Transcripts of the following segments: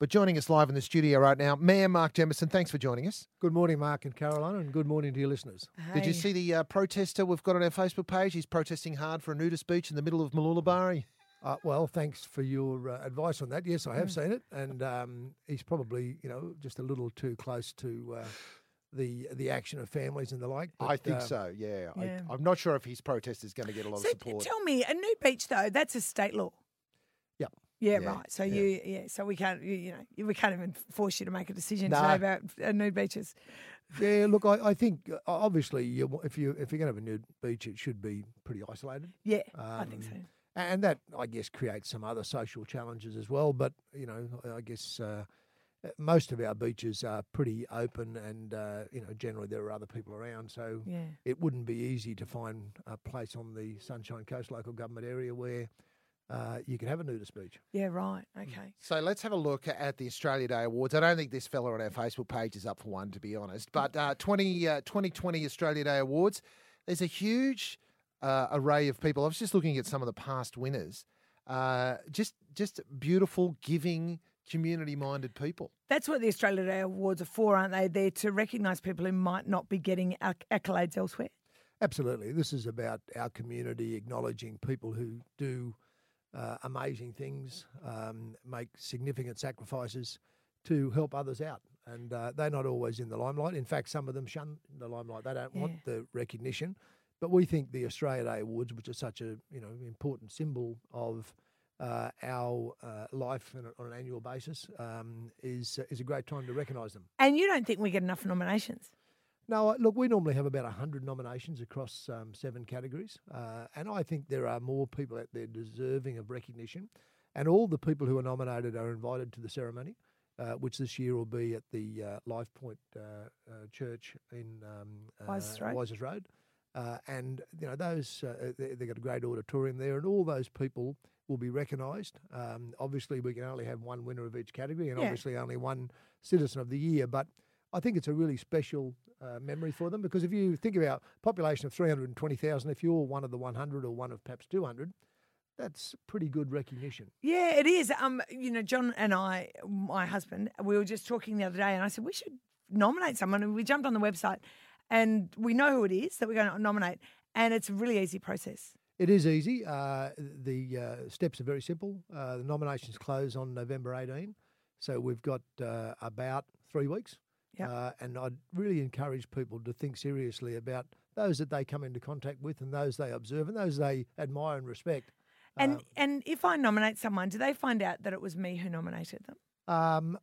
But joining us live in the studio right now, Mayor Mark Jamieson, thanks for joining us. Good morning, Mark and Carolina, and good morning to your listeners. Did you see the uh, protester we've got on our Facebook page? He's protesting hard for a nudist beach in the middle of Mooloolaba. Uh, well, thanks for your uh, advice on that. Yes, I have seen it, and um, he's probably, you know, just a little too close to uh, the the action of families and the like. I think um, so, yeah. Yeah. I, I'm not sure if his protest is going to get a lot So of support. tell me, a nude beach though, that's a state law. Yeah. Yeah, right. So yeah. you, yeah. So we can't, you, you know, we can't even force you to make a decision No. today about uh, nude beaches. Yeah, look, I, I think uh, obviously you, wa- if you if you're going to have a nude beach, it should be pretty isolated. Yeah, I think so. Um, and that I guess creates some other social challenges as well. But you know, I- I guess uh, uh, most of our beaches are pretty open, and uh, you know, generally there are other people around, so Yeah. it wouldn't be easy to find a place on the Sunshine Coast local government area where uh, you can have a nudist beach. Yeah, right. Mm. Okay. So let's have a look at the Australia Day Awards. I don't think this fella on our Facebook page is up for one, to be honest. But uh, 20, uh, 2020 Australia Day Awards, there's a huge uh, array of people. I was just looking at some of the past winners. Uh, just, just beautiful, giving, community-minded people. That's what the Australia Day Awards are for, aren't they? They're to recognise people who might not be getting acc- accolades elsewhere. Absolutely, this is about our community acknowledging people who do uh, amazing things, um, make significant sacrifices to help others out, and uh, they're not always in the limelight. In fact, some of them shun the limelight; they don't want the recognition. But we think the Australia Day Awards, which is such a you know important symbol of uh, our uh, life on, a- on an annual basis, um, is is a great time to recognise them. And you don't think we get enough nominations? No, look, we normally have about 100 nominations across um, seven categories. Uh, and I think there are more people out there deserving of recognition. And all the people who are nominated are invited to the ceremony, uh, which this year will be at the uh, Life Point uh, uh, Church in um, uh, Road. Wises Road. Uh, and, you know, those, uh, they, they've got a great auditorium there, and all those people will be recognised. Um, obviously, we can only have one winner of each category, and Yeah. obviously only one Citizen of the Year. But I think it's a really special uh, memory for them because if you think about population of 320,000, if you're one of the 100 or one of perhaps 200, that's pretty good recognition. Yeah, it is. Um, you know, John and I, my husband, we were just talking the other day, and I said we should nominate someone. And we jumped on the website, and we know who it is that we're going to nominate, and it's a really easy process. It is easy. Uh, the uh, steps are very simple. Uh, the nominations close on November 18, so we've got uh, about three weeks. Yep. Uh, and I'd really encourage people to think seriously about those that they come into contact with and those they observe and those they admire and respect. And Uh, and if I nominate someone, do they find out that it was me who nominated them? Um,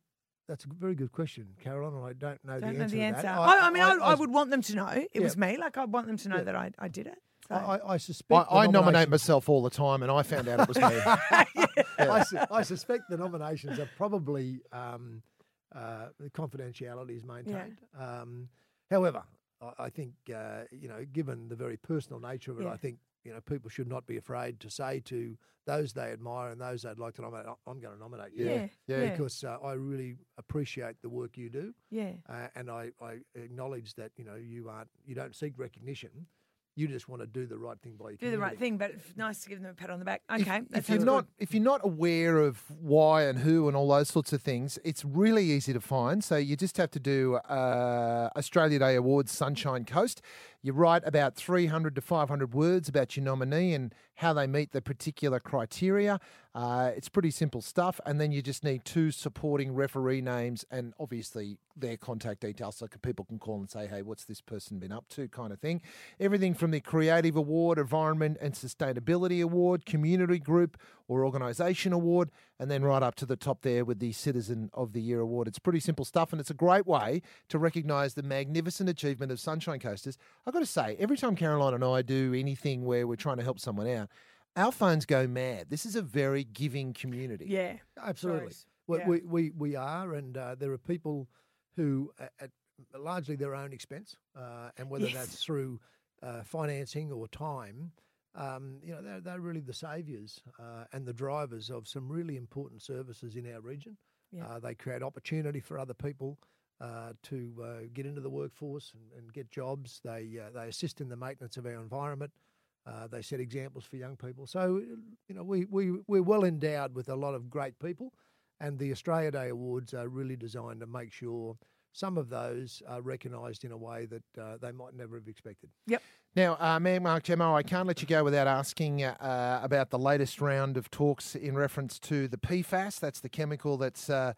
that's a very good question, Caroline, and I don't know Don't the know answer the to answer. that. I, I mean, I, I, I, would want them to know it Yeah. was me. Like I want them to know Yeah. that I, I did it. So. I, I, I I, suspect. the I nominate nominations- myself all the time, and I found out it was me. I, su- I suspect the nominations are probably um, uh, the confidentiality is maintained. Um, however, I, I think uh, you know, given the very personal nature of it, Yeah. I think you know people should not be afraid to say to those they admire and those they'd like to nominate, "I- "I'm going to nominate you." yeah, yeah, yeah, Because uh, I really appreciate the work you do, yeah. uh, and I, I acknowledge that you know you aren't you don't seek recognition, you just want to do the right thing by your Do the right thing, but it's nice to give them a pat on the back. If- Okay, that if, you're sounds not good. if you're not aware of why and who and all those sorts of things, it's really easy to find. So you just have to do uh, Australia Day Awards Sunshine Coast. You write about 300 to 500 words about your nominee and how they meet the particular criteria. Uh, it's pretty simple stuff, and then you just need two supporting referee names and obviously their contact details so people can call and say, "Hey, what's this person been up to?" kind of thing. Everything from the Creative Award, Environment and Sustainability Award, Community Group or Organisation Award, and then right up to the top there with the Citizen of the Year Award. It's pretty simple stuff, and it's a great way to recognise the magnificent achievement of Sunshine Coasters. I've got to say, every time Caroline and I do anything where we're trying to help someone out, our phones go mad. This is a very giving community. Yeah, Absolutely. We, Yeah. we, we, we are, and uh, there are people who, at, at largely their own expense, uh, and whether Yes. that's through uh, financing or time, um, you know, they're, they're really the saviours uh, and the drivers of some really important services in our region. Yeah. Uh, they create opportunity for other people uh, to uh, get into the workforce and, and get jobs. They, uh, they assist in the maintenance of our environment. Uh, they set examples for young people. So, you know, we, we, we're well endowed with a lot of great people. And the Australia Day Awards are really designed to make sure some of those are recognised in a way that uh, they might never have expected. Yep. Now, uh, Mayor Mark Gemmo, I can't let you go without asking uh, about the latest round of talks in reference to the PFAS. That's the chemical that's uh,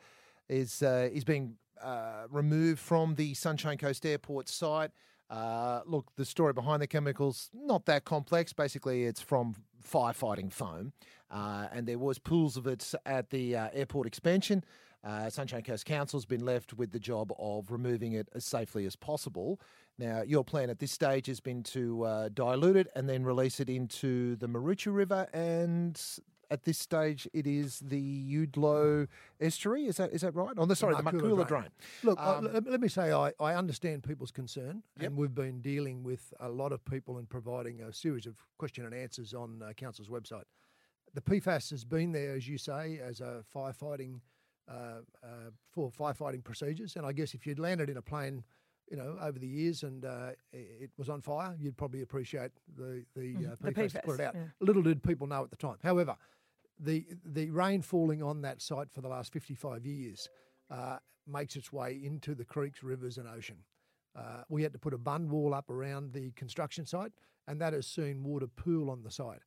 is uh, is being uh, removed from the Sunshine Coast Airport site. Uh, look, the story behind the chemicals not that complex. Basically, it's from firefighting foam, uh, and there was pools of it at the uh, airport expansion. Uh, Sunshine Coast Council's been left with the job of removing it as safely as possible. Now, your plan at this stage has been to uh, dilute it and then release it into the Maroochy River, and at this stage, it is the Udlo estuary. Is that is that right? On the sorry, the Marcoola Marcoola Drain. Drain. Look, Um, let, let me say I, I understand people's concern, Yep. and we've been dealing with a lot of people and providing a series of question and answers on uh, council's website. The PFAS has been there, as you say, as a firefighting uh, uh, for firefighting procedures, and I guess if you'd landed in a plane, you know, over the years and uh, it was on fire, you'd probably appreciate the the, uh, The PFAS, to put it out. yeah. Little did people know at the time. However, the the rain falling on that site for the last 55 years uh, makes its way into the creeks, rivers, and ocean. Uh, we had to put a bund wall up around the construction site, and that has seen water pool on the site.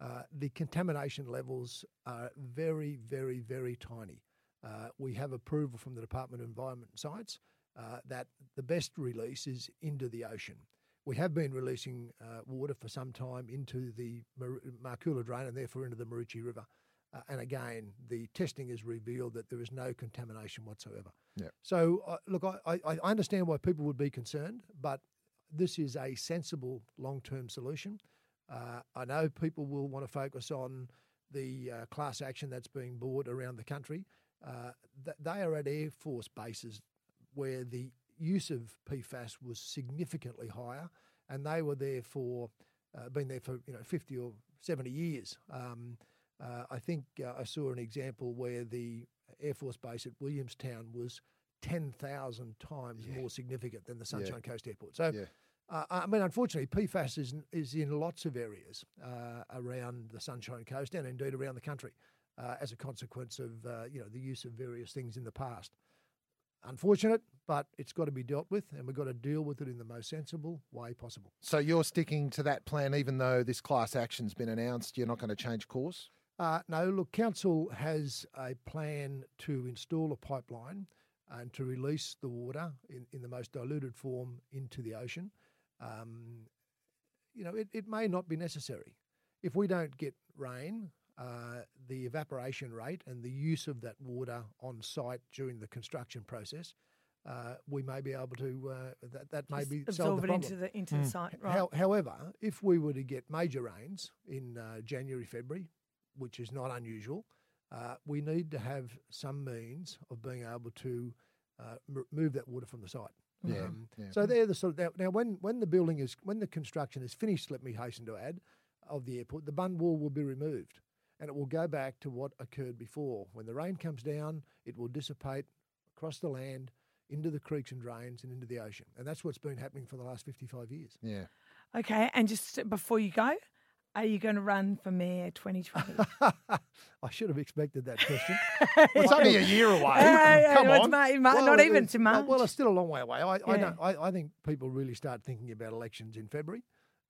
Uh, the contamination levels are very, very, very tiny. Uh, we have approval from the Department of Environment and Science uh, that the best release is into the ocean. We have been releasing uh, water for some time into the Mar- Marcoola Drain and therefore into the Maroochy River. Uh, and again, the testing has revealed that there is no contamination whatsoever. Yep. So, uh, look, I, I, I understand why people would be concerned, but this is a sensible long term solution. Uh, I know people will want to focus on the uh, class action that's being brought around the country. Uh, th- they are at Air Force bases where the use of PFAS was significantly higher, and they were there for uh, been there for you know 50 or 70 years. Um, uh, I think uh, I saw an example where the Air Force base at Williamstown was 10,000 times more significant than the Sunshine Coast Airport. So, Yeah. uh, I mean, unfortunately, PFAS is, is in lots of areas uh, around the Sunshine Coast and indeed around the country uh, as a consequence of uh, you know the use of various things in the past. Unfortunate, but it's got to be dealt with, and we've got to deal with it in the most sensible way possible. So you're sticking to that plan, even though this class action's been announced. You're not going to change course. Uh, no, look, council has a plan to install a pipeline and to release the water in, in the most diluted form into the ocean. Um, you know, it, it may not be necessary. If we don't get rain, uh, the evaporation rate and the use of that water on site during the construction process, uh, we may be able to, uh, that, that may Just be solve the it problem. into the into the site, right? How, however, if we were to get major rains in uh, January, February, which is not unusual, uh, we need to have some means of being able to uh, move that water from the site. Yeah, Um, yeah. So they're the sort of now, now when when the building is when the construction is finished. Let me hasten to add, of the airport, the bund wall will be removed, and it will go back to what occurred before. When the rain comes down, it will dissipate across the land into the creeks and drains and into the ocean, and that's what's been happening for the last fifty-five years. Yeah. Okay, and just before you go, are you going to run for mayor 2020? I should have expected that question. It's only a year away. Yeah, yeah, Come it's on. Ma- Ma- Well, not even it's- to well- March. Well, it's still a long way away. I, I, don't, I, I think people really start thinking about elections in February.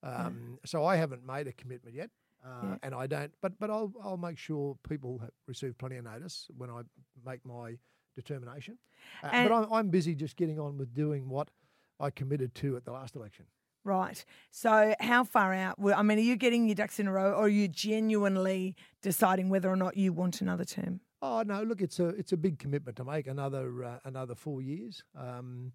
Um, So I haven't made a commitment yet, uh, Yeah. and I don't. But but I'll I'll make sure people receive plenty of notice when I make my determination. Uh, but I'm, I'm busy just getting on with doing what I committed to at the last election. Right. So, how far out? I mean, are you getting your ducks in a row, or are you genuinely deciding whether or not you want another term? Oh no! Look, it's a it's a big commitment to make another uh, another four years. Um,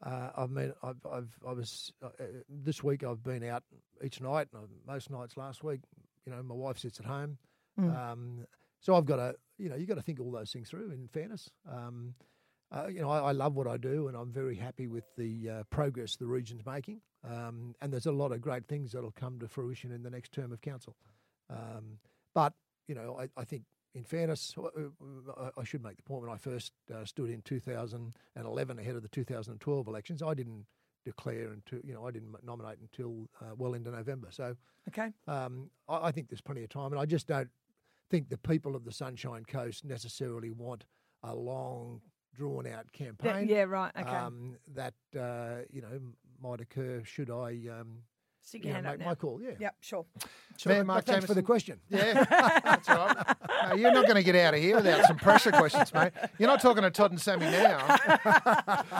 uh, I mean, I've, I've I was uh, uh, this week. I've been out each night, and I've- most nights last week. You know, my wife sits at home, Mm. um, so I've got to you know you've got to think all those things through. In fairness, um, uh, you know, I, I love what I do, and I'm very happy with the uh, progress the region's making. Um, and there's a lot of great things that'll come to fruition in the next term of council. Um, but you know, I, I think in fairness, uh, uh, I- I should make the point when I first uh, stood in 2011 ahead of the 2012 elections, I didn't declare until you know I didn't nominate until uh, well into November. So Okay. um, I, I think there's plenty of time, and I just don't think the people of the Sunshine Coast necessarily want a long, drawn out Yeah, campaign. yeah, right. Okay. Um, that uh, you know might occur should I um, you know, make now. my call. Yeah. Yep, sure. Man, but Mark thanks for the question. Yeah, that's all right. You're not going to get out of here without some pressure questions, mate. You're not talking to Todd and Sammy now.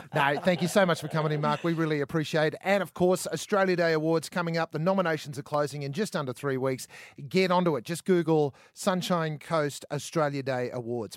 no, thank you so much for coming in, Mark. We really appreciate it. And of course, Australia Day Awards coming up. The nominations are closing in just under three weeks. Get onto it. Just Google Sunshine Coast Australia Day Awards.